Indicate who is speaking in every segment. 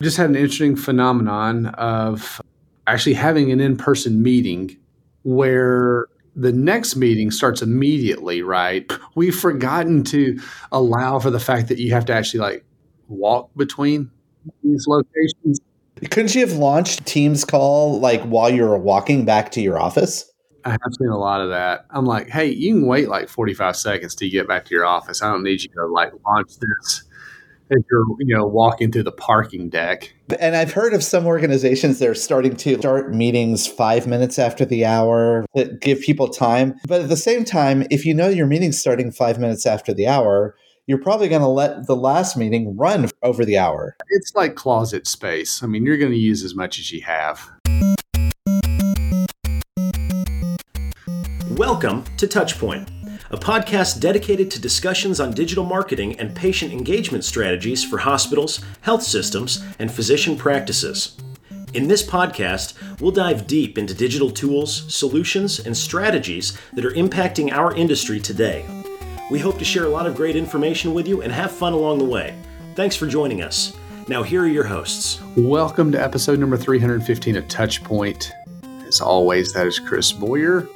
Speaker 1: just had an interesting phenomenon of actually having an in-person meeting where the next meeting starts immediately, right? We've forgotten to allow for the fact that you have to actually like walk between these locations.
Speaker 2: Couldn't you have launched Teams call like while you were walking back to your office?
Speaker 1: I have seen a lot of that. I'm like, hey, you can wait like 45 seconds to get back to your office. I don't need you to like launch this as you're you know walking through the parking deck.
Speaker 2: And I've heard of some organizations that are starting to start meetings five minutes after the hour that give people time. But at the same time, if you know your meeting's starting five minutes after the hour, you're probably going to let the last meeting run over the hour.
Speaker 1: It's like closet space. I mean, you're going to use as much as you have.
Speaker 3: Welcome to Touchpoint a podcast dedicated to discussions on digital marketing and patient engagement strategies for hospitals, health systems, and physician practices. In this podcast, we'll dive deep into digital tools, solutions, and strategies that are impacting our industry today. We hope to share a lot of great information with you and have fun along the way. Thanks for joining us. Now, here are your hosts.
Speaker 1: Welcome to episode number 315 of Touchpoint. As always, that is Chris Boyer.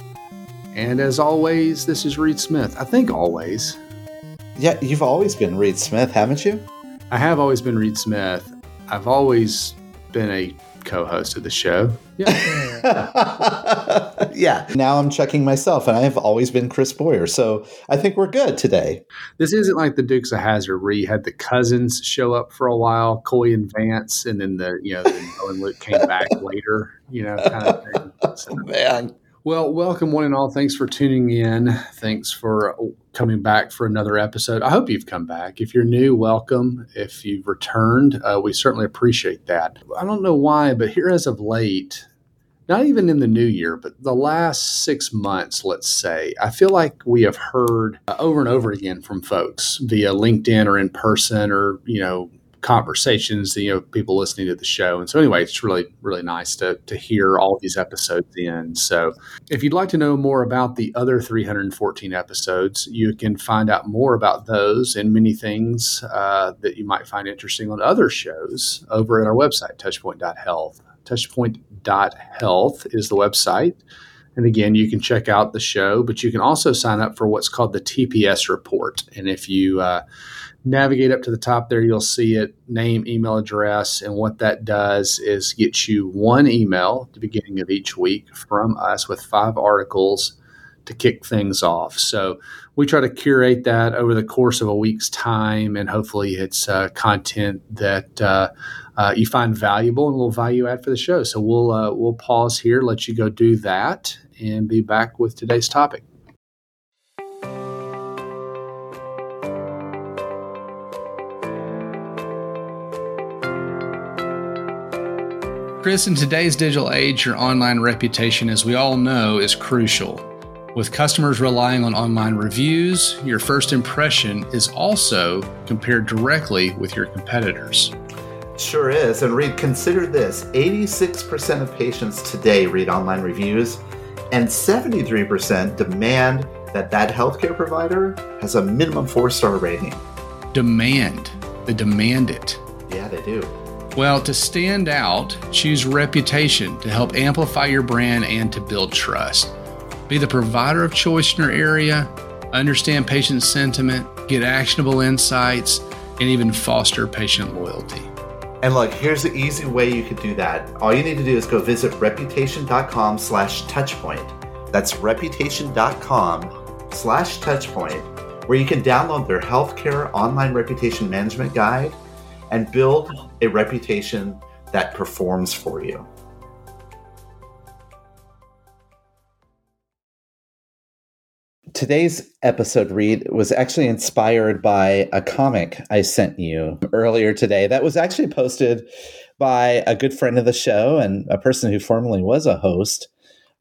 Speaker 1: And as always, this is Reed Smith. I think always.
Speaker 2: Yeah, you've always been Reed Smith, haven't you?
Speaker 1: I have always been Reed Smith. I've always been a co-host of the show.
Speaker 2: Yeah. yeah. Now I'm checking myself, and I have always been Chris Boyer. So I think we're good today.
Speaker 1: This isn't like the Dukes of Hazzard, where you had the cousins show up for a while, Coy and Vance, and then the you know then and Luke came back later. You know, kind of thing.
Speaker 2: So, Man.
Speaker 1: Well, welcome one and all. Thanks for tuning in. Thanks for coming back for another episode. I hope you've come back. If you're new, welcome. If you've returned, uh, we certainly appreciate that. I don't know why, but here as of late, not even in the new year, but the last six months, let's say, I feel like we have heard uh, over and over again from folks via LinkedIn or in person or, you know, conversations, you know, people listening to the show. And so anyway, it's really, really nice to, to hear all these episodes in. So if you'd like to know more about the other 314 episodes, you can find out more about those and many things uh, that you might find interesting on other shows over at our website, touchpoint.health. Touchpoint.health is the website. And again, you can check out the show, but you can also sign up for what's called the TPS report. And if you uh, navigate up to the top there, you'll see it name, email address. And what that does is get you one email at the beginning of each week from us with five articles to kick things off. So we try to curate that over the course of a week's time, and hopefully it's uh, content that uh, uh, you find valuable and will value add for the show. So we'll uh, we'll pause here, let you go do that, and be back with today's topic. Chris, in today's digital age, your online reputation, as we all know, is crucial. With customers relying on online reviews, your first impression is also compared directly with your competitors.
Speaker 2: Sure is. And Reed, consider this 86% of patients today read online reviews, and 73% demand that that healthcare provider has a minimum four star rating.
Speaker 1: Demand. They demand it.
Speaker 2: Yeah, they do.
Speaker 1: Well, to stand out, choose reputation to help amplify your brand and to build trust. Be the provider of choice in your area, understand patient sentiment, get actionable insights, and even foster patient loyalty.
Speaker 2: And look, here's the easy way you could do that. All you need to do is go visit reputation.com slash touchpoint. That's reputation.com slash touchpoint, where you can download their healthcare online reputation management guide and build a reputation that performs for you. Today's episode Reed was actually inspired by a comic I sent you earlier today that was actually posted by a good friend of the show and a person who formerly was a host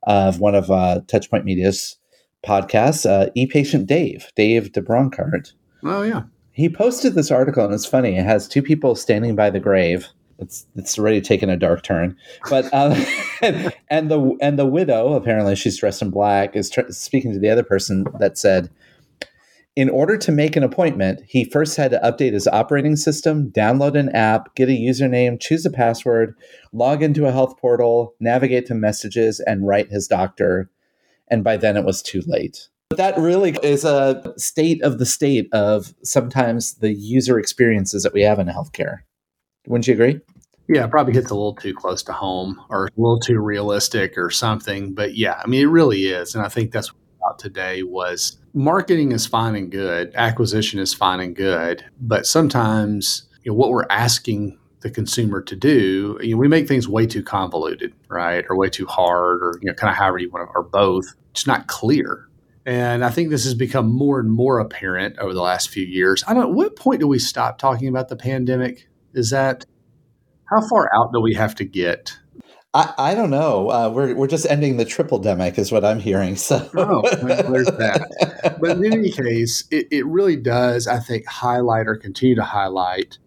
Speaker 2: of one of uh, Touchpoint Media's podcasts, uh, e-patient Dave, Dave deBronkart.
Speaker 1: Oh, yeah
Speaker 2: he posted this article and it's funny. It has two people standing by the grave. It's it's already taken a dark turn, but uh, and, and, the and the widow apparently she's dressed in black is tr- speaking to the other person that said, In order to make an appointment, he first had to update his operating system, download an app, get a username, choose a password, log into a health portal, navigate to messages, and write his doctor. And by then it was too late. But that really is a state of the state of sometimes the user experiences that we have in healthcare. Wouldn't you agree?
Speaker 1: Yeah, probably hits a little too close to home or a little too realistic or something. But yeah, I mean, it really is. And I think that's what today was marketing is fine and good, acquisition is fine and good, but sometimes you know, what we're asking the consumer to do, you know, we make things way too convoluted, right, or way too hard, or you know, kind of however you want to, or both. It's not clear. And I think this has become more and more apparent over the last few years. I don't know, what point do we stop talking about the pandemic? Is that how far out do we have to get
Speaker 2: I, I don't know. Uh, we're we're just ending the triple demic, is what I'm hearing. So oh,
Speaker 1: there's that. But in any case, it, it really does, I think, highlight or continue to highlight,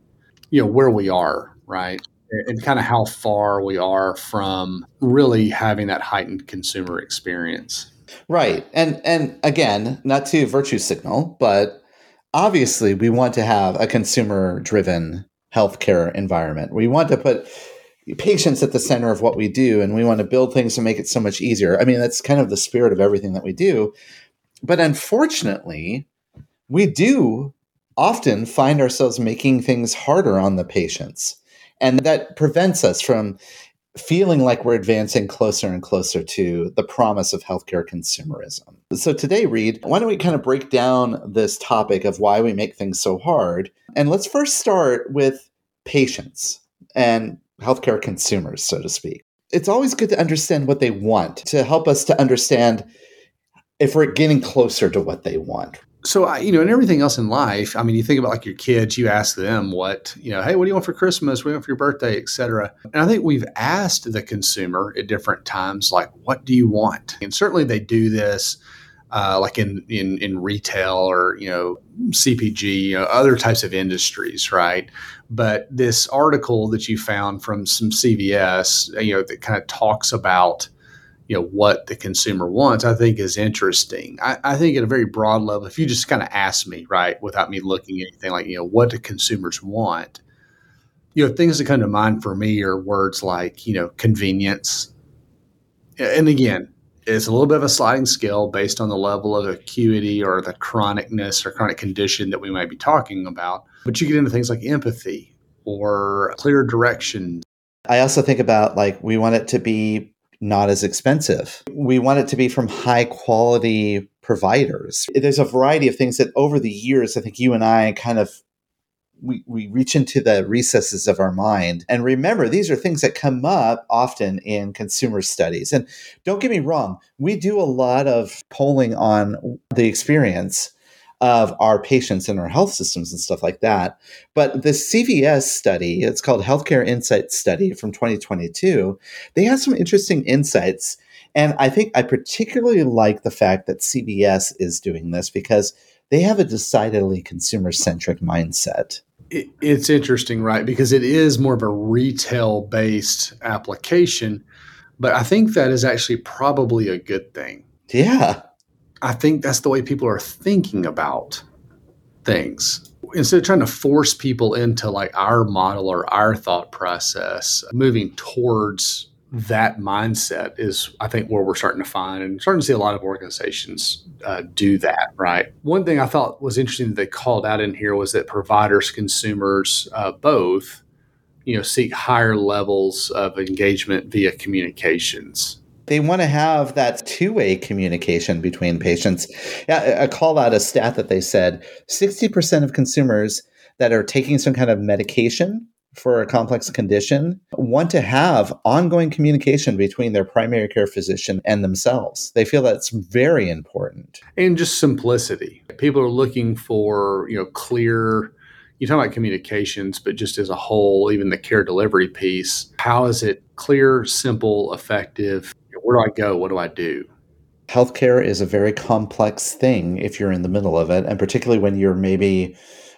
Speaker 1: you know, where we are, right, and, and kind of how far we are from really having that heightened consumer experience.
Speaker 2: Right, and and again, not to virtue signal, but obviously, we want to have a consumer driven healthcare environment. We want to put patients at the center of what we do and we want to build things to make it so much easier. I mean, that's kind of the spirit of everything that we do. But unfortunately, we do often find ourselves making things harder on the patients. And that prevents us from feeling like we're advancing closer and closer to the promise of healthcare consumerism. So, today, Reed, why don't we kind of break down this topic of why we make things so hard? And let's first start with patients and healthcare consumers, so to speak. It's always good to understand what they want to help us to understand if we're getting closer to what they want.
Speaker 1: So, you know, and everything else in life, I mean, you think about like your kids, you ask them what, you know, hey, what do you want for Christmas? What do you want for your birthday, et cetera. And I think we've asked the consumer at different times, like, what do you want? And certainly they do this uh, like in, in in retail or you know CPG, you know, other types of industries, right? But this article that you found from some CVS, you know, that kind of talks about you know what the consumer wants, I think is interesting. I, I think at a very broad level, if you just kind of ask me, right, without me looking at anything like you know what do consumers want, you know, things that come to mind for me are words like you know convenience, and again it's a little bit of a sliding scale based on the level of acuity or the chronicness or chronic condition that we might be talking about. But you get into things like empathy or clear direction.
Speaker 2: I also think about like we want it to be not as expensive. We want it to be from high quality providers. There's a variety of things that over the years, I think you and I kind of we, we reach into the recesses of our mind. And remember, these are things that come up often in consumer studies. And don't get me wrong, we do a lot of polling on the experience of our patients and our health systems and stuff like that. But the CVS study, it's called Healthcare Insights Study from 2022, they have some interesting insights. And I think I particularly like the fact that CVS is doing this because they have a decidedly consumer centric mindset.
Speaker 1: it's interesting, right? Because it is more of a retail based application, but I think that is actually probably a good thing.
Speaker 2: Yeah.
Speaker 1: I think that's the way people are thinking about things. Instead of trying to force people into like our model or our thought process, moving towards that mindset is, I think, where we're starting to find and starting to see a lot of organizations uh, do that, right? One thing I thought was interesting that they called out in here was that providers, consumers, uh, both, you know, seek higher levels of engagement via communications.
Speaker 2: They want to have that two way communication between patients. I call out a stat that they said 60% of consumers that are taking some kind of medication for a complex condition want to have ongoing communication between their primary care physician and themselves. They feel that's very important.
Speaker 1: And just simplicity. People are looking for, you know, clear you talk about communications, but just as a whole, even the care delivery piece, how is it clear, simple, effective? Where do I go? What do I do?
Speaker 2: Healthcare is a very complex thing if you're in the middle of it, and particularly when you're maybe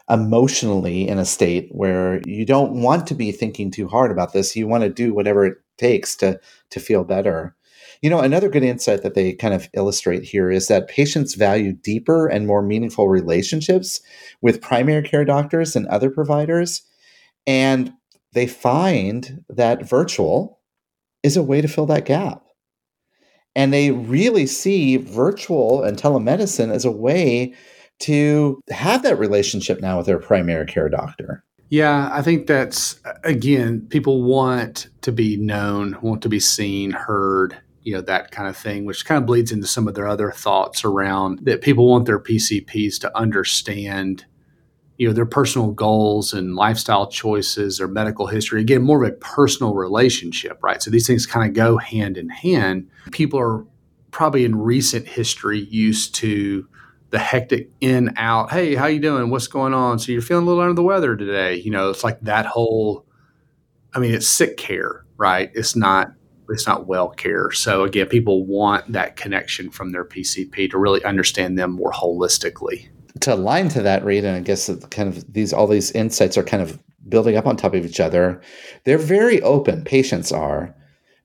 Speaker 2: emotionally in a state where you don't want to be thinking too hard about this. You want to do whatever it takes to to feel better. You know, another good insight that they kind of illustrate here is that patients value deeper and more meaningful relationships with primary care doctors and other providers. And they find that virtual is a way to fill that gap. And they really see virtual and telemedicine as a way to have that relationship now with their primary care doctor.
Speaker 1: Yeah, I think that's again, people want to be known, want to be seen, heard, you know, that kind of thing, which kind of bleeds into some of their other thoughts around that people want their PCPs to understand, you know, their personal goals and lifestyle choices or medical history. Again, more of a personal relationship, right? So these things kind of go hand in hand. People are probably in recent history used to the hectic in out hey how you doing what's going on so you're feeling a little under the weather today you know it's like that whole i mean it's sick care right it's not it's not well care so again people want that connection from their pcp to really understand them more holistically
Speaker 2: to align to that Reed and i guess kind of these all these insights are kind of building up on top of each other they're very open patients are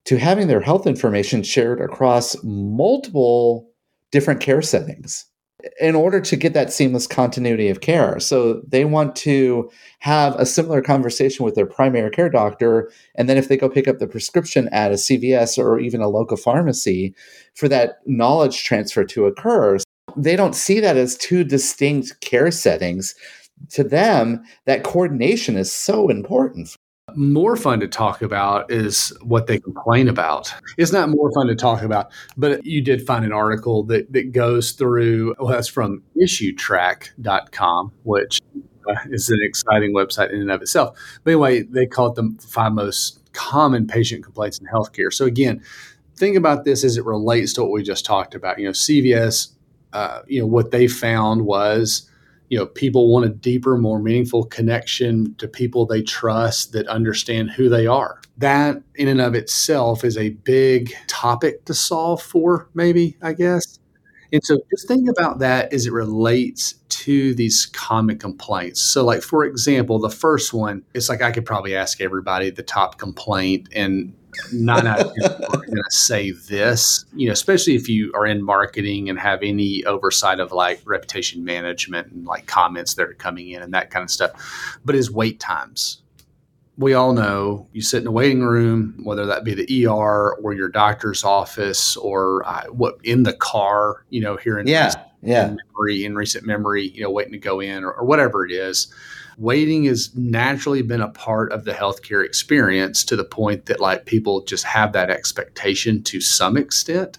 Speaker 2: to having their health information shared across multiple different care settings in order to get that seamless continuity of care. So they want to have a similar conversation with their primary care doctor. And then if they go pick up the prescription at a CVS or even a local pharmacy for that knowledge transfer to occur, they don't see that as two distinct care settings. To them, that coordination is so important
Speaker 1: more fun to talk about is what they complain about. It's not more fun to talk about, but you did find an article that, that goes through, well, that's from issuetrak.com, which uh, is an exciting website in and of itself. But anyway, they call it the five most common patient complaints in healthcare. So again, think about this as it relates to what we just talked about. You know, CVS, uh, you know, what they found was you know people want a deeper more meaningful connection to people they trust that understand who they are. That in and of itself is a big topic to solve for maybe i guess. And so just think about that as it relates to these common complaints. So like for example the first one it's like i could probably ask everybody the top complaint and nine out of ten are going to say this. You know, especially if you are in marketing and have any oversight of like reputation management and like comments that are coming in and that kind of stuff. But is wait times. We all know you sit in a waiting room, whether that be the ER or your doctor's office or uh, what in the car. You know, here in
Speaker 2: yeah, recent, yeah,
Speaker 1: in memory in recent memory, you know, waiting to go in or, or whatever it is waiting has naturally been a part of the healthcare experience to the point that like people just have that expectation to some extent,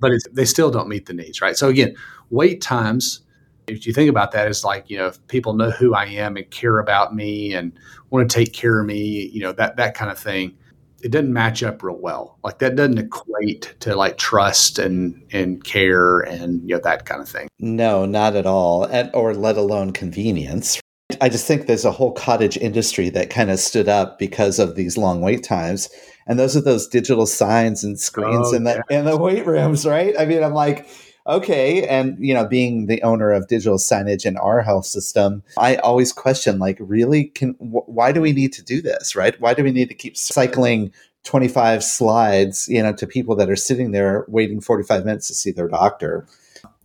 Speaker 1: but they still don't meet the needs, right? So again, wait times. If you think about that, is like you know, if people know who I am and care about me and want to take care of me, you know that that kind of thing. It doesn't match up real well. Like that doesn't equate to like trust and and care and you know that kind of thing.
Speaker 2: No, not at all, and, or let alone convenience. I just think there's a whole cottage industry that kind of stood up because of these long wait times. And those are those digital signs and screens oh, in the yeah. in the wait rooms, right? I mean, I'm like, okay. And you know, being the owner of digital signage in our health system, I always question, like, really, can wh- why do we need to do this, right? Why do we need to keep cycling 25 slides, you know, to people that are sitting there waiting 45 minutes to see their doctor?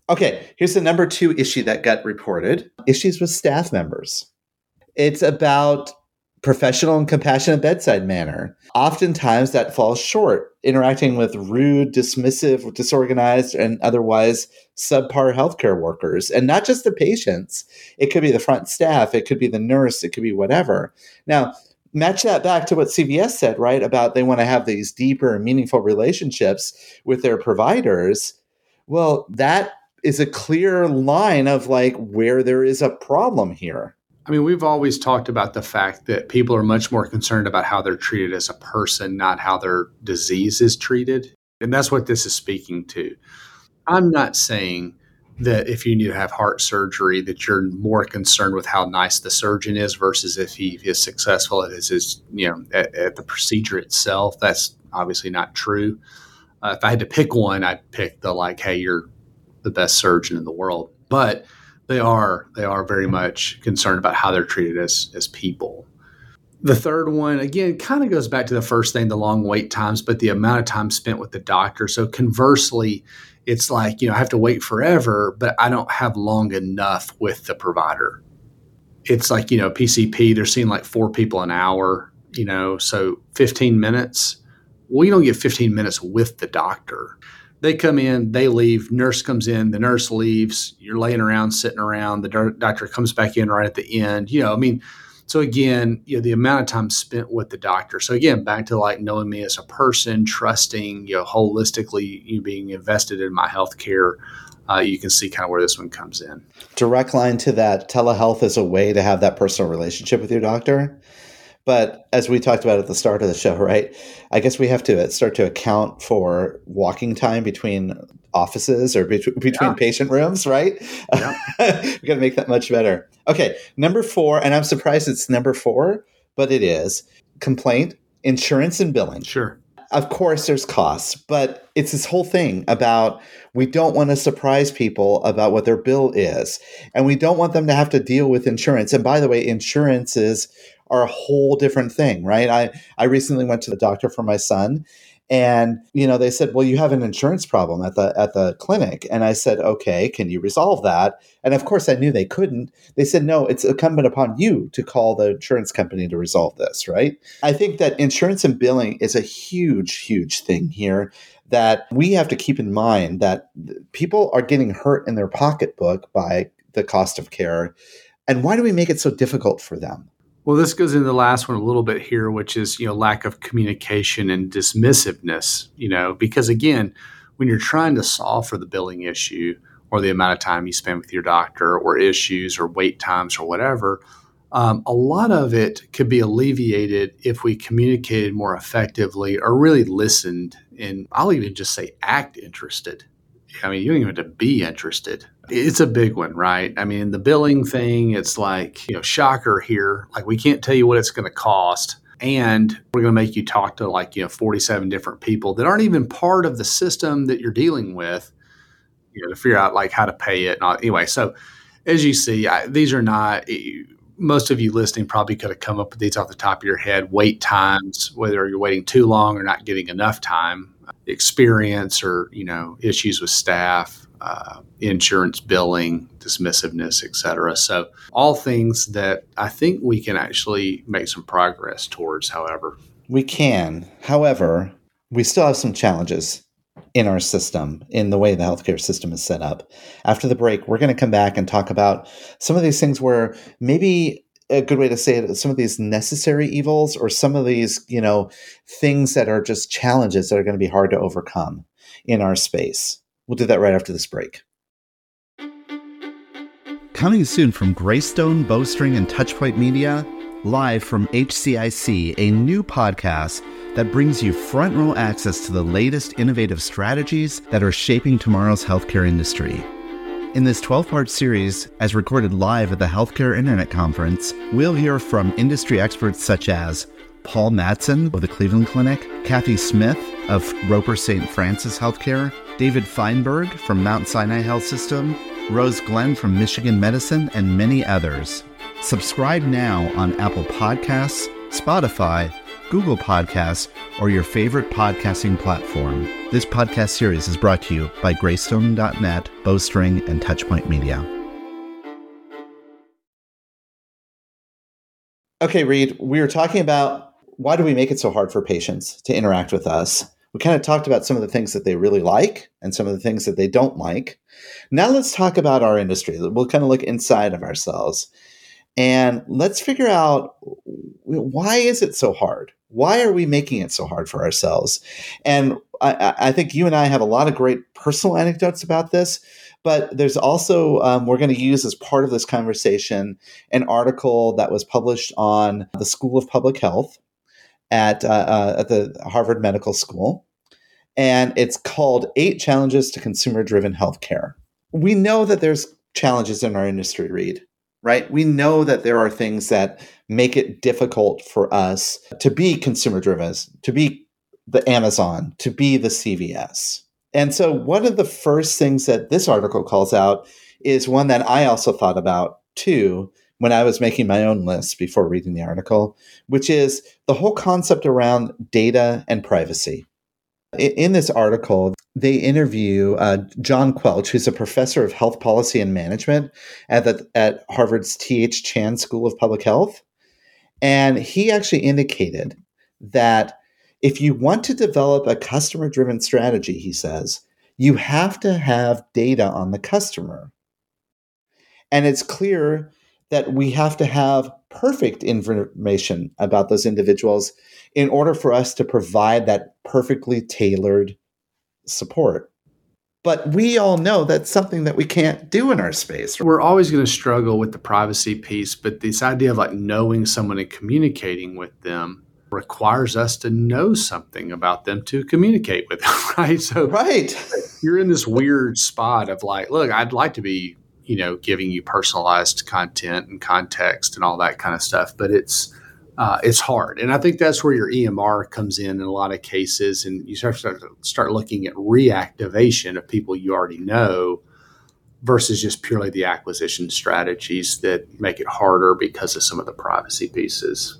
Speaker 2: Okay, here's the number two issue that got reported issues with staff members. It's about professional and compassionate bedside manner. Oftentimes that falls short, interacting with rude, dismissive, disorganized, and otherwise subpar healthcare workers. And not just the patients, it could be the front staff, it could be the nurse, it could be whatever. Now, match that back to what CVS said, right? About they want to have these deeper, meaningful relationships with their providers. Well, that is a clear line of like where there is a problem here.
Speaker 1: I mean, we've always talked about the fact that people are much more concerned about how they're treated as a person, not how their disease is treated. And that's what this is speaking to. I'm not saying that if you need to have heart surgery, that you're more concerned with how nice the surgeon is versus if he is successful at his, you know, at, at the procedure itself. That's obviously not true. Uh, if I had to pick one, I'd pick the like, hey, you're the best surgeon in the world, but they are they are very much concerned about how they're treated as as people. The third one, again, kind of goes back to the first thing the long wait times, but the amount of time spent with the doctor. So, conversely, it's like, you know, I have to wait forever, but I don't have long enough with the provider. It's like, you know, PCP, they're seeing like four people an hour, you know, so 15 minutes. We don't get 15 minutes with the doctor. They come in, they leave, nurse comes in, the nurse leaves, you're laying around, sitting around, the doctor comes back in right at the end. You know, I mean, so again, you know, the amount of time spent with the doctor. So again, back to like knowing me as a person, trusting, you know, holistically, you being invested in my healthcare. Uh, you can see kind of where this one comes in.
Speaker 2: Direct line to that telehealth is a way to have that personal relationship with your doctor. But as we talked about at the start of the show, right? I guess we have to start to account for walking time between offices or be- between yeah. patient rooms, right? Yeah. we got to make that much better. Okay, number four, and I'm surprised it's number four, but it is complaint, insurance, and billing.
Speaker 1: Sure.
Speaker 2: Of course, there's costs, but it's this whole thing about we don't want to surprise people about what their bill is, and we don't want them to have to deal with insurance. And by the way, insurances are a whole different thing, right? I I recently went to the doctor for my son, and you know they said well you have an insurance problem at the at the clinic. And i said okay can you resolve that? And of course i knew they couldn't. They said no it's incumbent upon you to call the insurance company to resolve this right? I think that insurance and billing is a huge huge thing here that we have to keep in mind that people are getting hurt in their pocketbook by the cost of care. And why do we make it so difficult for them
Speaker 1: well, this goes into the last one a little bit here, which is you know lack of communication and dismissiveness. You know, because again, when you're trying to solve for the billing issue or the amount of time you spend with your doctor or issues or wait times or whatever, um, a lot of it could be alleviated if we communicated more effectively or really listened. And I'll even just say act interested. I mean, you don't even have to be interested it's a big one, right? I mean, the billing thing, it's like, you know, shocker here. Like, we can't tell you what it's going to cost. And we're going to make you talk to like, you know, 47 different people that aren't even part of the system that you're dealing with, you know, to figure out like how to pay it. And anyway, so as you see, I, these are not, eh, most of you listening probably could have come up with these off the top of your head wait times, whether you're waiting too long or not getting enough time, experience or, you know, issues with staff uh, insurance billing, dismissiveness, et cetera. So, all things that I think we can actually make some progress towards, however.
Speaker 2: We can. However, we still have some challenges in our system, in the way the healthcare system is set up. After the break, we're going to come back and talk about some of these things where maybe a good way to say it some of these necessary evils or some of these you know things that are just challenges that are going to be hard to overcome in our space We'll do that right after this break.
Speaker 4: Coming soon from Greystone, Bowstring, and Touchpoint Media, live from HCIC, a new podcast that brings you front row access to the latest innovative strategies that are shaping tomorrow's healthcare industry. In this 12 part series, as recorded live at the Healthcare Internet Conference, we'll hear from industry experts such as Paul Matsen of the Cleveland Clinic, Kathy Smith of Roper St. Francis Healthcare, David Feinberg from Mount Sinai Health System, Rose Glenn from Michigan Medicine, and many others. Subscribe now on Apple Podcasts, Spotify, Google Podcasts, or your favorite podcasting platform. This podcast series is brought to you by Greystone.net, Bowstring, and Touchpoint Media.
Speaker 2: Okay, Reed, we were talking about why do we make it so hard for patients to interact with us? We kind of talked about some of the things that they really like and some of the things that they don't like. Now let's talk about our industry. We'll kind of look inside of ourselves and let's figure out why is it so hard? Why are we making it so hard for ourselves? And I, I think you and I have a lot of great personal anecdotes about this, but there's also, um, we're going to use as part of this conversation an article that was published on the School of Public Health at uh, uh, at the Harvard Medical School, and it's called Eight Challenges to Consumer Driven Healthcare. We know that there's challenges in our industry, Reed. Right? We know that there are things that make it difficult for us to be consumer driven, to be the Amazon, to be the CVS. And so, one of the first things that this article calls out is one that I also thought about too, when I was making my own list before reading the article, which is the whole concept around data and privacy. In this article, they interview uh, John Quelch, who's a professor of health policy and management at, the, at Harvard's T.H. Chan School of Public Health. And he actually indicated that if you want to develop a customer driven strategy, he says, you have to have data on the customer. And it's clear that we have to have perfect information about those individuals in order for us to provide that perfectly tailored support. But we all know that's something that we can't do in our space.
Speaker 1: We're always going to struggle with the privacy piece, but this idea of like knowing someone and communicating with them requires us to know something about them to communicate with them, right?
Speaker 2: So right.
Speaker 1: you're in this weird spot of like, look, I'd like to be, you know, giving you personalized content and context and all that kind of stuff, but it's uh, it's hard. And I think that's where your EMR comes in in a lot of cases, and you start start, start looking at reactivation of people you already know versus just purely the acquisition strategies that make it harder because of some of the privacy pieces.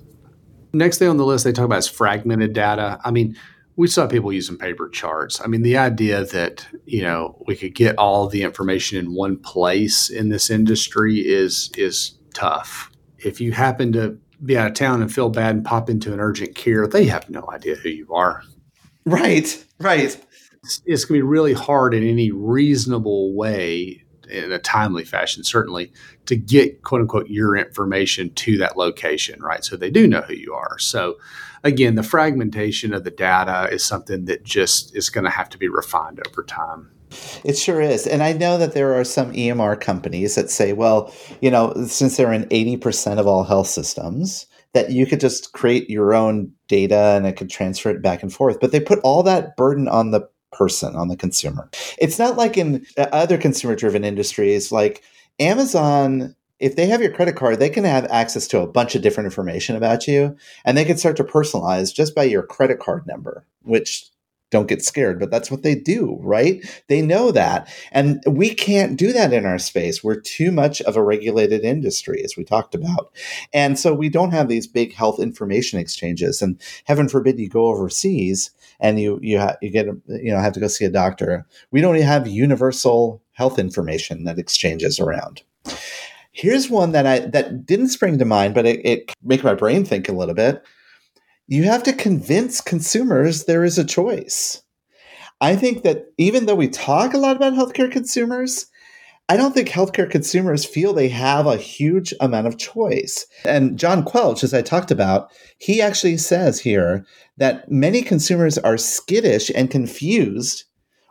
Speaker 1: Next thing on the list they talk about is fragmented data. I mean, we saw people using paper charts. I mean, the idea that, you know, we could get all the information in one place in this industry is is tough. If you happen to be out of town and feel bad and pop into an urgent care, they have no idea who you are.
Speaker 2: Right, right.
Speaker 1: It's, it's going to be really hard in any reasonable way in a timely fashion, certainly, to get quote unquote your information to that location, right? So they do know who you are. So again, the fragmentation of the data is something that just is going to have to be refined over time.
Speaker 2: It sure is. And I know that there are some EMR companies that say, well, you know, since they're in 80% of all health systems, that you could just create your own data and it could transfer it back and forth. But they put all that burden on the person, on the consumer. It's not like in uh, other consumer driven industries like Amazon. If they have your credit card, they can have access to a bunch of different information about you and they can start to personalize just by your credit card number, which don't get scared, but that's what they do, right? They know that. And we can't do that in our space. We're too much of a regulated industry, as we talked about. And so we don't have these big health information exchanges. And heaven forbid you go overseas and you you, ha- you get you know have to go see a doctor. We don't have universal health information that exchanges around. Here's one that I that didn't spring to mind, but it, it make my brain think a little bit you have to convince consumers there is a choice. I think that even though we talk a lot about healthcare consumers, I don't think healthcare consumers feel they have a huge amount of choice. And John Quelch, as I talked about, he actually says here that many consumers are skittish and confused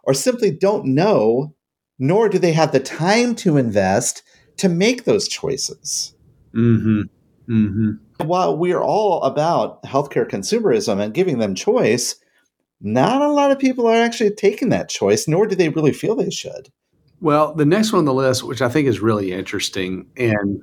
Speaker 2: or simply don't know, nor do they have the time to invest to make those choices.
Speaker 1: Mm-hmm. Mm-hmm
Speaker 2: while we're all about healthcare consumerism and giving them choice, not a lot of people are actually taking that choice, nor do they really feel they should.
Speaker 1: Well, the next one on the list, which I think is really interesting, and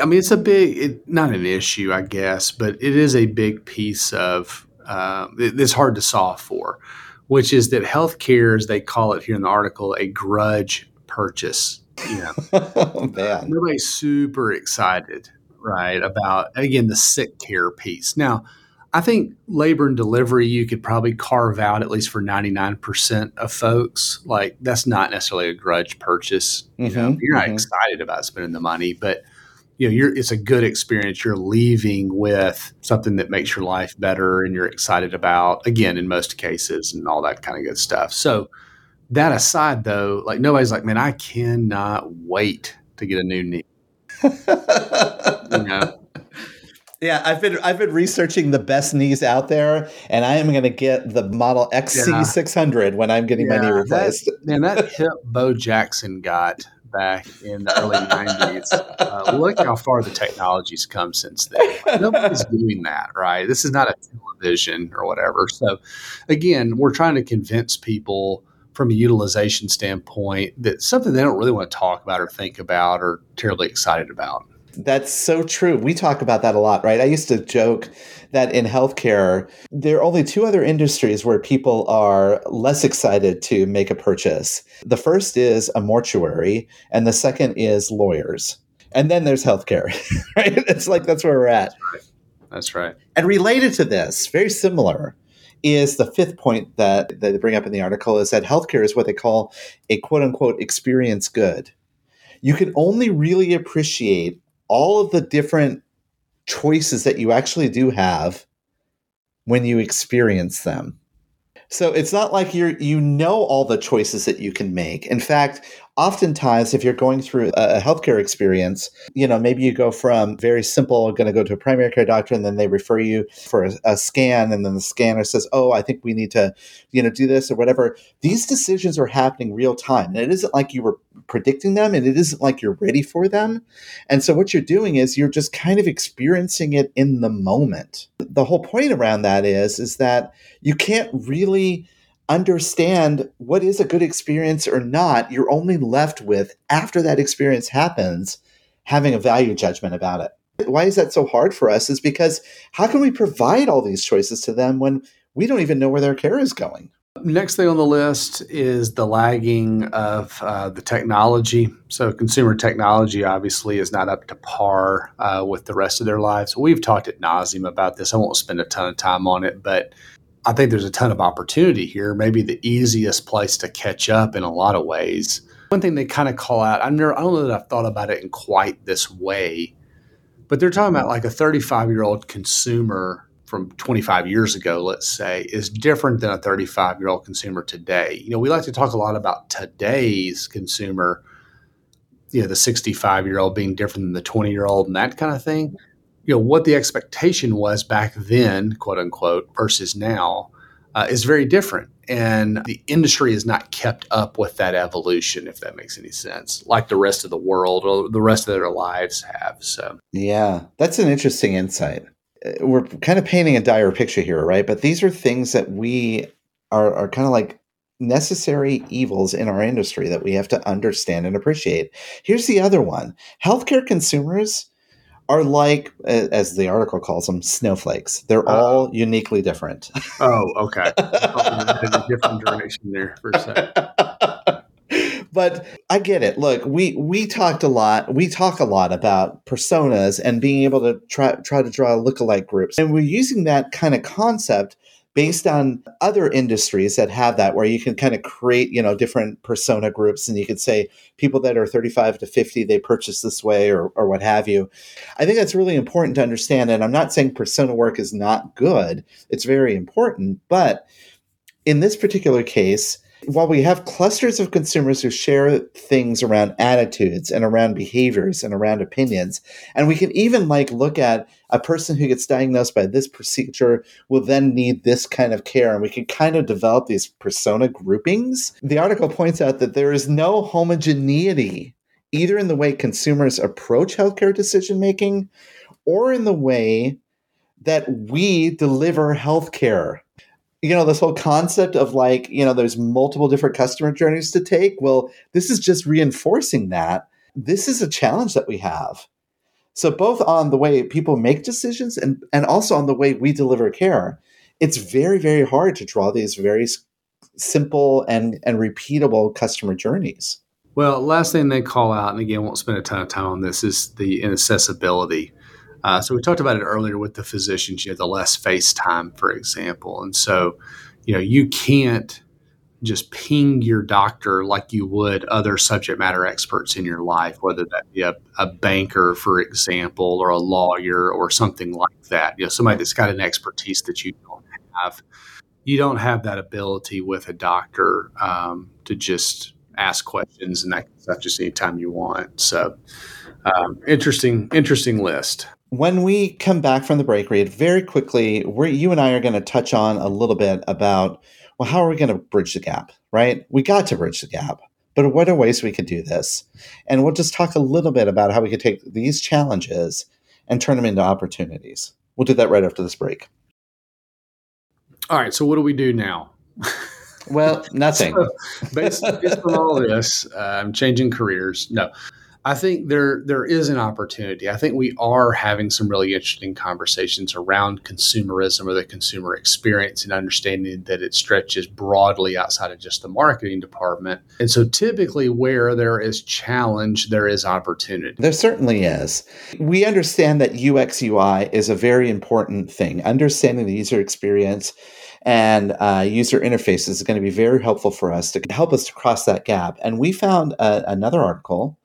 Speaker 1: I mean, it's a big, it, not an issue, I guess, but it is a big piece of, uh, it's hard to solve for, which is that healthcare, as they call it here in the article, a grudge purchase. You know, oh, man. nobody's super excited right? About again the sick care piece. Now, I think labor and delivery you could probably carve out at least for 99% of folks. Like that's not necessarily a grudge purchase. You mm-hmm, know, you're not mm-hmm. excited about spending the money, but you know, you're it's a good experience. You're leaving with something that makes your life better and you're excited about again in most cases and all that kind of good stuff. So that aside though, like nobody's like, man, I cannot wait to get a new knee
Speaker 2: yeah. Yeah, I've been I've been researching the best knees out there, and I am going to get the Model XC600 when I'm getting yeah, my knee replaced.
Speaker 1: That, man, that hip Bo Jackson got back in the early 90s. Uh, look how far the technology's come since then. Nobody's doing that, right? This is not a television or whatever. So, again, we're trying to convince people from a utilization standpoint that something they don't really want to talk about or think about or terribly excited about.
Speaker 2: That's so true. We talk about that a lot, right? I used to joke that in healthcare, there are only two other industries where people are less excited to make a purchase. The first is a mortuary, and the second is lawyers. and then there's healthcare. right? It's like that's where we're at.
Speaker 1: That's right. That's right.
Speaker 2: And related to this, very similar, is the fifth point that, that they bring up in the article is that healthcare is what they call a quote unquote experience good. You can only really appreciate all of the different choices that you actually do have when you experience them. So it's not like you're you know all the choices that you can make. In fact, oftentimes if you're going through a healthcare experience you know maybe you go from very simple going to go to a primary care doctor and then they refer you for a, a, scan and then the scanner says oh i think we need to you know do this or whatever. These decisions are happening real time and it isn't like you were predicting them and it isn't like you're ready for them. And so what you're doing is you're just kind of experiencing it in the moment. The whole point around that is is that you can't really understand what is a good experience or not, you're only left with, after that experience happens, having a value judgment about it. Why is that so hard for us? Is because how can we provide all these choices to them when we don't even know where their care is going?
Speaker 1: Next thing on the list is the lagging of uh, the technology. So, consumer technology obviously is not up to par uh, with the rest of their lives. We've talked at nauseum about this. I won't spend a ton of time on it, but I think there's a ton of opportunity here. Maybe the easiest place to catch up in a lot of ways. One thing they kind of call out, I've never, I don't know that I've thought about it in quite this way, but they're talking about like a 35 year old consumer from 25 years ago, let's say, is different than a 35 year old consumer today. You know, we like to talk a lot about today's consumer, you know, the 65 year old being different than the 20 year old and that kind of thing you know what the expectation was back then, quote unquote, versus now, uh, is very different, and the industry has not kept up with that evolution, if that makes any sense, like the rest of the world or the rest of their lives have. So,
Speaker 2: yeah, that's an interesting insight. Uh, we're kind of painting a dire picture here, right? But these are things that we are, are kind of like necessary evils in our industry that we have to understand and appreciate. Here's the other one healthcare consumers are like, as the article calls them, snowflakes. They're uh, all uniquely different.
Speaker 1: Oh, okay. a different direction there for a
Speaker 2: second. but I get it. Look, we we talked a lot. We talk a lot about personas and being able to try try to draw lookalike groups, and we're using that kind of concept based on other industries that have that where you can kind of create you know different persona groups and you could say people that are 35 to 50 they purchase this way or, or what have you. I think that's really important to understand and i'm not saying persona work is not good it's very important but in this particular case while we have clusters of consumers who share things around attitudes and around behaviors and around opinions and we can even like look at a person who gets diagnosed by this procedure will then need this kind of care and we can kind of develop these persona groupings. The article points out that there is no homogeneity either in the way consumers approach healthcare decision making or in the way that we deliver healthcare you know this whole concept of like you know there's multiple different customer journeys to take well this is just reinforcing that. This is a challenge that we have. So both on the way people make decisions and and also on the way we deliver care it's very very hard to draw these very simple and and repeatable customer journeys.
Speaker 1: Well last thing they call out and again won't spend a ton of time on this is the inaccessibility uh, so we talked about it earlier with the physicians, you know, the less face time, for example. And so, you know, you can't just ping your doctor like you would other subject matter experts in your life, whether that be a, a banker, for example, or a lawyer or something like that. You know, somebody that's got an expertise that you don't have. You don't have that ability with a doctor um, to just ask questions and that stuff just anytime you want. So, um, interesting, interesting list
Speaker 2: when we come back from the break Reed very quickly we you and i are going to touch on a little bit about well how are we going to bridge the gap right? We got to bridge the gap but what are ways we could do this? And we'll just talk a little bit about how we could take these challenges and turn them into opportunities. We'll do that right after this break.
Speaker 1: All right so what do we do now?
Speaker 2: Well nothing. so
Speaker 1: based, based on all this uh, i'm changing careers. No I think there there is an opportunity. I think we are having some really interesting conversations around consumerism or the consumer experience and understanding that it stretches broadly outside of just the marketing department. And so typically where there is challenge, there is opportunity.
Speaker 2: There certainly is. We understand that UX UI is a very important thing. Understanding the user experience and uh, user interfaces is going to be very helpful for us to help us to cross that gap. And we found uh, another article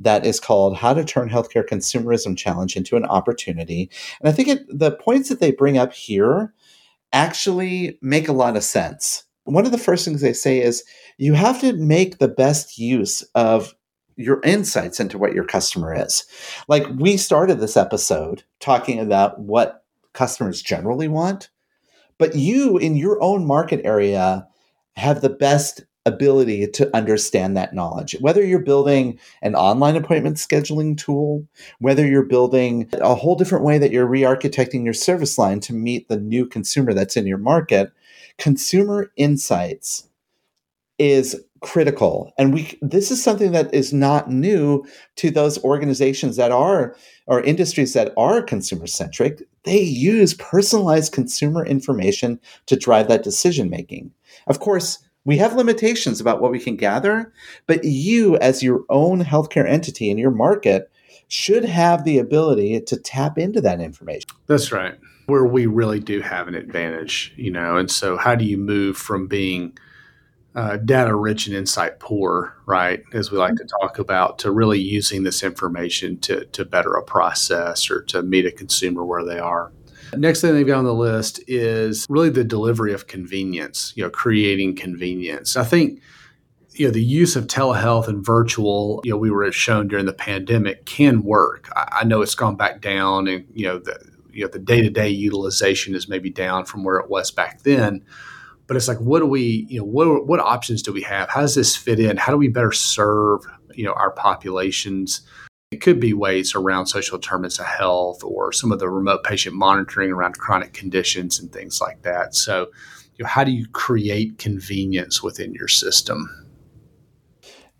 Speaker 2: that is called How to Turn Healthcare Consumerism Challenge into an Opportunity. And I think it, the points that they bring up here actually make a lot of sense. One of the first things they say is you have to make the best use of your insights into what your customer is. Like we started this episode talking about what customers generally want, but you in your own market area have the best ability to understand that knowledge. Whether you're building an online appointment scheduling tool, whether you're building a whole different way that you're re architecting your service line to meet the new consumer that's in your market, consumer insights is critical. And we this is something that is not new to those organizations that are or industries that are consumer centric they use personalized consumer information to drive that decision making of course we have limitations about what we can gather, but you, as your own healthcare entity in your market, should have the ability to tap into that information.
Speaker 1: That's right. Where we really do have an advantage, you know, and so how do you move from being uh, data rich and insight poor, right, as we like to talk about, to really using this information to, to better a process or to meet a consumer where they are? Next thing they've got on the list is really the delivery of convenience, you know, creating convenience. I think you know the use of telehealth and virtual you know we were shown during the pandemic can work. I, I know it's gone back down and you know the you know the day-to-day utilization is maybe down from where it was back then. But it's like what do we you know what, what options do we have? How does this fit in? How do we better serve you know our populations it could be ways around social determinants of health or some of the remote patient monitoring around chronic conditions and things like that. So, you know, how do you create convenience within your system?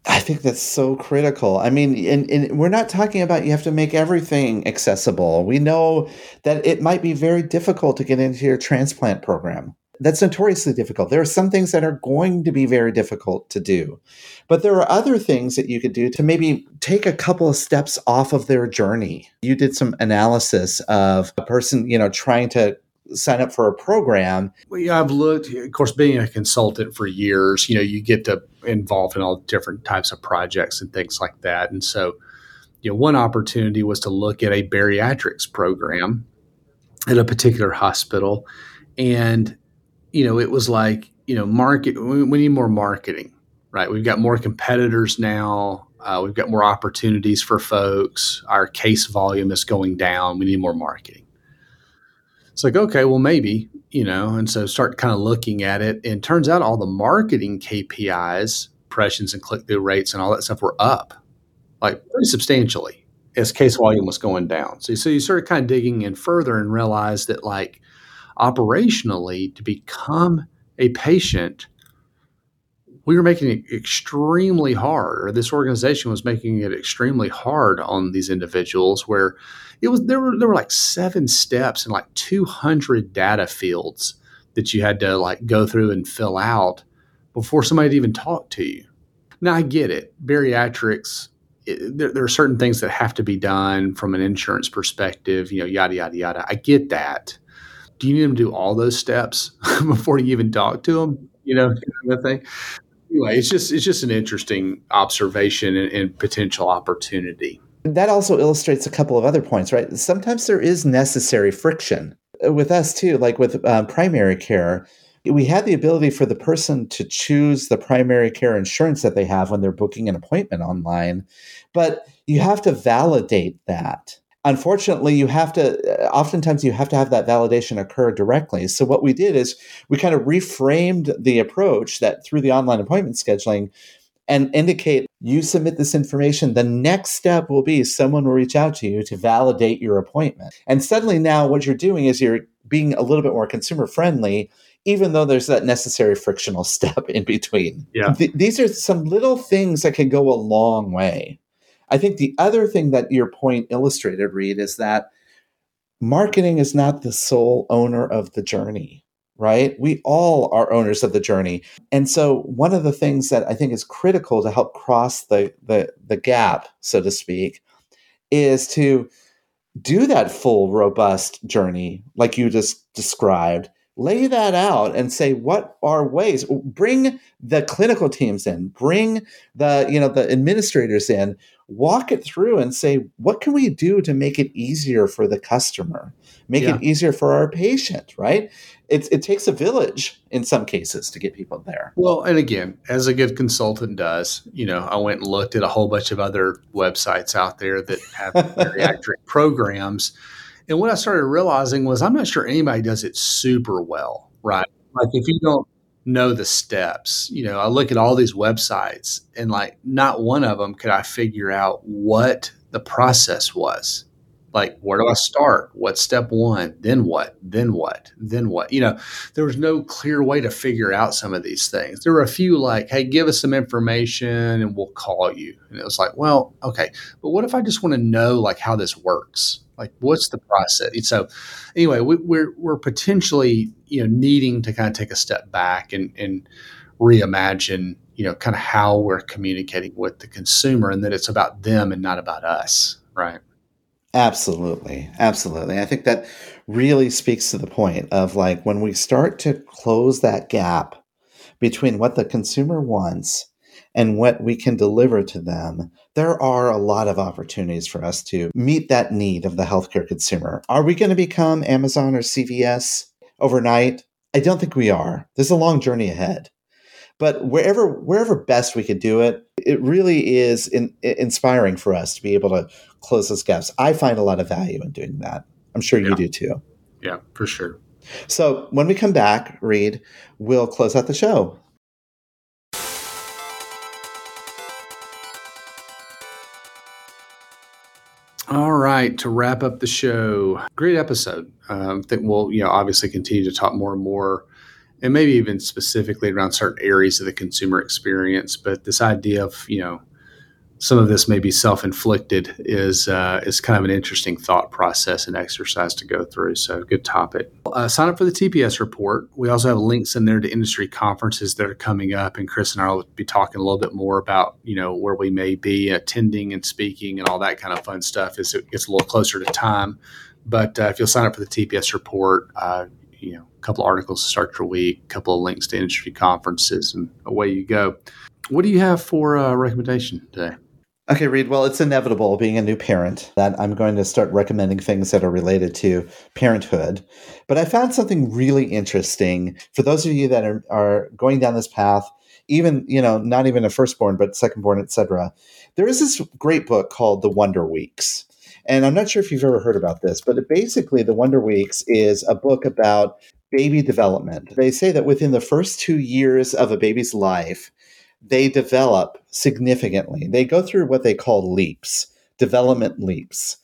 Speaker 2: I think that's so critical. I mean, and, and, we're not talking about you have to make everything accessible. We know that it might be very difficult to get into your transplant program that's notoriously difficult. There are some things that are going to be very difficult to do. But there are other things that you could do to maybe take a couple of steps off of their journey. You did some analysis of a person, you know, trying to sign up for a program.
Speaker 1: Well, yeah, I've looked, of course, being a consultant for years, you know, you get to involved in all different types of projects and things like that. And so, you know, one opportunity was to look at a bariatrics program at a particular hospital. And you know, it was like, you know, market, we, need more marketing, right? We've got more competitors now. Uh, we've got more opportunities for folks. Our case volume is going down. We need more marketing. It's like, okay, well, maybe, you know, and so start kind of looking at it. And turns out all the marketing KPIs, impressions and click through rates and all that stuff were up like pretty substantially as case volume was going down. So, so you started kind of digging in further and realized that like operationally to become a patient we were making it extremely hard or this organization was making it extremely hard on these individuals where it was there were there were like seven steps and like 200 data fields that you had to like go through and fill out before somebody even talked to you. Now i get it. Bariatrics it, there, there are certain things that have to be done from an insurance perspective you know yada yada yada. I get that do you need them to do all those steps before you even talk to them? You know, kind of thing. Anyway, it's just it's just an interesting observation and, and potential opportunity.
Speaker 2: That also illustrates a couple of other points, right? Sometimes there is necessary friction with us too, like with um, primary care. We had the ability for the person to choose the primary care insurance that they have when they're booking an appointment online, but you have to validate that unfortunately you have to uh, oftentimes you have to have that validation occur directly. So what we did is we kind of reframed the approach that through the online appointment scheduling and indicate you submit this information the next step will be someone will reach out to you to validate your appointment. And suddenly now what you're doing is you're being a little bit more consumer friendly even though there's that necessary frictional step in between.
Speaker 1: Yeah.
Speaker 2: Th- these are some little things that can go a long way I think the other thing that your point illustrated, Reed, is that marketing is not the sole owner of the journey, right? We all are owners of the journey. And so one of the things that I think is critical to help cross the the, the gap, so to speak, is to do that full robust journey like you just described lay that out and say what are ways bring the clinical teams in bring the you know the administrators in walk it through and say what can we do to make it easier for the customer make yeah. it easier for our patient right it, it takes a village in some cases to get people there
Speaker 1: well and again as a good consultant does you know i went and looked at a whole bunch of other websites out there that have bariatric programs and what I started realizing was I'm not sure anybody does it super well, right? Like if you don't know the steps, you know, I look at all these websites and like not one of them could I figure out what the process was. Like, where do I start? What's step one? Then what? Then what? Then what? You know, there was no clear way to figure out some of these things. There were a few like, hey, give us some information and we'll call you. And it was like, well, okay, but what if I just want to know like how this works? Like, what's the process? And so, anyway, we, we're we're potentially you know needing to kind of take a step back and and reimagine you know kind of how we're communicating with the consumer, and that it's about them and not about us, right?
Speaker 2: Absolutely, absolutely. I think that really speaks to the point of like when we start to close that gap between what the consumer wants and what we can deliver to them, there are a lot of opportunities for us to meet that need of the healthcare consumer. Are we going to become Amazon or CVS overnight? I don't think we are. There's a long journey ahead. But wherever wherever best we could do it, it really is in, inspiring for us to be able to close those gaps. I find a lot of value in doing that. I'm sure you do too.
Speaker 1: Yeah, for sure.
Speaker 2: So when we come back, Reed, we'll close out the show.
Speaker 1: Right, to wrap up the show, great episode. Um, I think we'll, you know, obviously continue to talk more and more, and maybe even specifically around certain areas of the consumer experience. But this idea of, you know, some of this may be self-inflicted is uh, is kind of an interesting thought process and exercise to go through. So good topic. Uh, sign up for the TPS report. We also have links in there to industry conferences that are coming up, and Chris and I will be talking a little bit more about you know where we may be attending and speaking and all that kind of fun stuff as it gets a little closer to time. But uh, if you'll sign up for the TPS report, uh, you know a couple articles to start your week, a couple of links to industry conferences, and away you go. What do you have for a uh, recommendation today?
Speaker 2: Okay, Reed. Well, it's inevitable being a new parent that I'm going to start recommending things that are related to parenthood. But I found something really interesting for those of you that are, are going down this path, even, you know, not even a firstborn, but secondborn, etc. There is this great book called The Wonder Weeks. And I'm not sure if you've ever heard about this, but basically, The Wonder Weeks is a book about baby development. They say that within the first two years of a baby's life, they develop significantly. They go through what they call leaps, development leaps.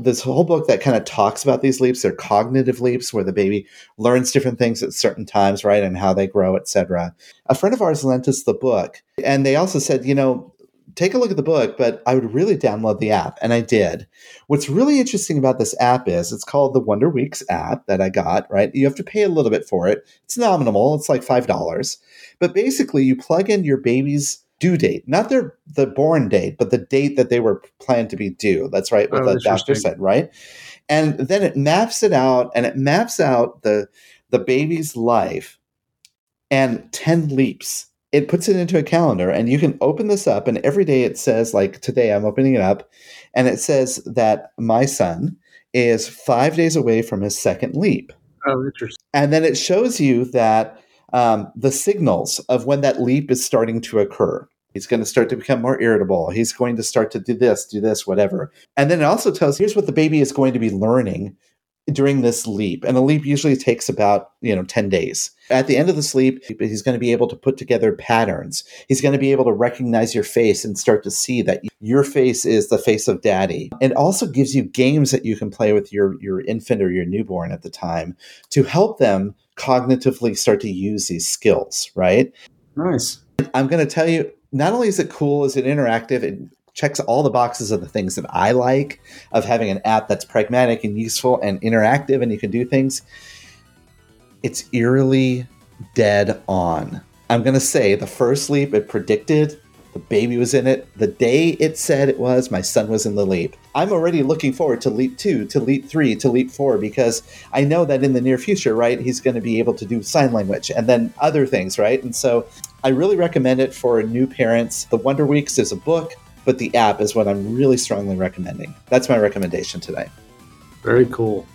Speaker 2: This whole book that kind of talks about these leaps, they're cognitive leaps where the baby learns different things at certain times, right, and how they grow, etc. A friend of ours lent us the book, and they also said, you know, take a look at the book, but I would really download the app. And I did. What's really interesting about this app is it's called the Wonder Weeks app that I got, right? You have to pay a little bit for it. It's nominal, it's like $5. But basically, you plug in your baby's due date, not their the born date, but the date that they were planned to be due. That's right, what oh, the doctor said, right? And then it maps it out, and it maps out the the baby's life and 10 leaps it puts it into a calendar and you can open this up and every day it says like today i'm opening it up and it says that my son is five days away from his second leap
Speaker 1: oh interesting
Speaker 2: and then it shows you that um, the signals of when that leap is starting to occur. He's going to start to become more irritable. He's going to start to do this, do this, whatever. And then it also tells here's what the baby is going to be learning during this leap. And a leap usually takes about, you know, 10 days. At the end of the sleep, he's going to be able to put together patterns. He's going to be able to recognize your face and start to see that your face is the face of daddy. It also gives you games that you can play with your, your infant or your newborn at the time to help them cognitively start to use these skills, right?
Speaker 1: Nice.
Speaker 2: I'm going to tell you, not only is it cool, is it interactive, it checks all the boxes of the things that I like of having an app that's pragmatic and useful and interactive and you can do things. It's eerily dead on. I'm going to say the first leap it predicted, the baby was in it. The day it said it was, my son was in the leap. I'm already looking forward to leap two, to leap three, to leap four, because I know that in the near future, right, he's going to be able to do sign language and then other things, right? And so I really recommend it for new parents. The Wonder Weeks is a book, but the app is what I'm really strongly recommending. That's my recommendation today.
Speaker 1: Very cool.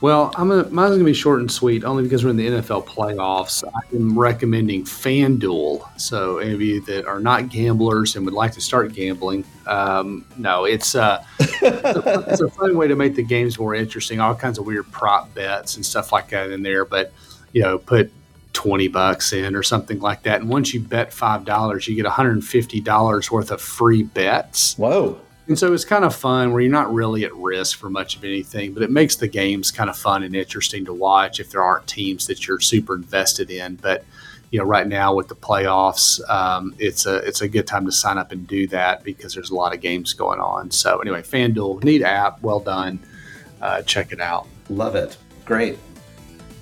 Speaker 1: Well, I'm gonna, mine's going to be short and sweet, only because we're in the NFL playoffs. I am recommending FanDuel. So, any of you that are not gamblers and would like to start gambling, um, no, it's, uh, it's a fun way to make the games more interesting. All kinds of weird prop bets and stuff like that in there. But, you know, put 20 bucks in or something like that. And once you bet $5, you get $150 worth of free bets.
Speaker 2: Whoa.
Speaker 1: And so it's kind of fun where you're not really at risk for much of anything, but it makes the games kind of fun and interesting to watch if there aren't teams that you're super invested in. But you know, right now with the playoffs, um, it's a it's a good time to sign up and do that because there's a lot of games going on. So anyway, FanDuel, neat app, well done. Uh, check it out.
Speaker 2: Love it. Great.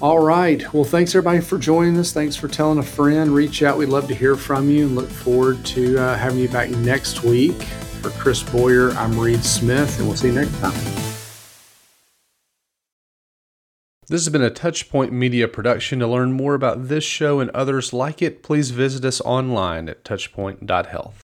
Speaker 1: All right. Well, thanks everybody for joining us. Thanks for telling a friend. Reach out. We'd love to hear from you and look forward to uh, having you back next week. For Chris Boyer, I'm Reed Smith, and we'll see you next time. This has been a Touchpoint Media production. To learn more about this show and others like it, please visit us online at touchpoint.health.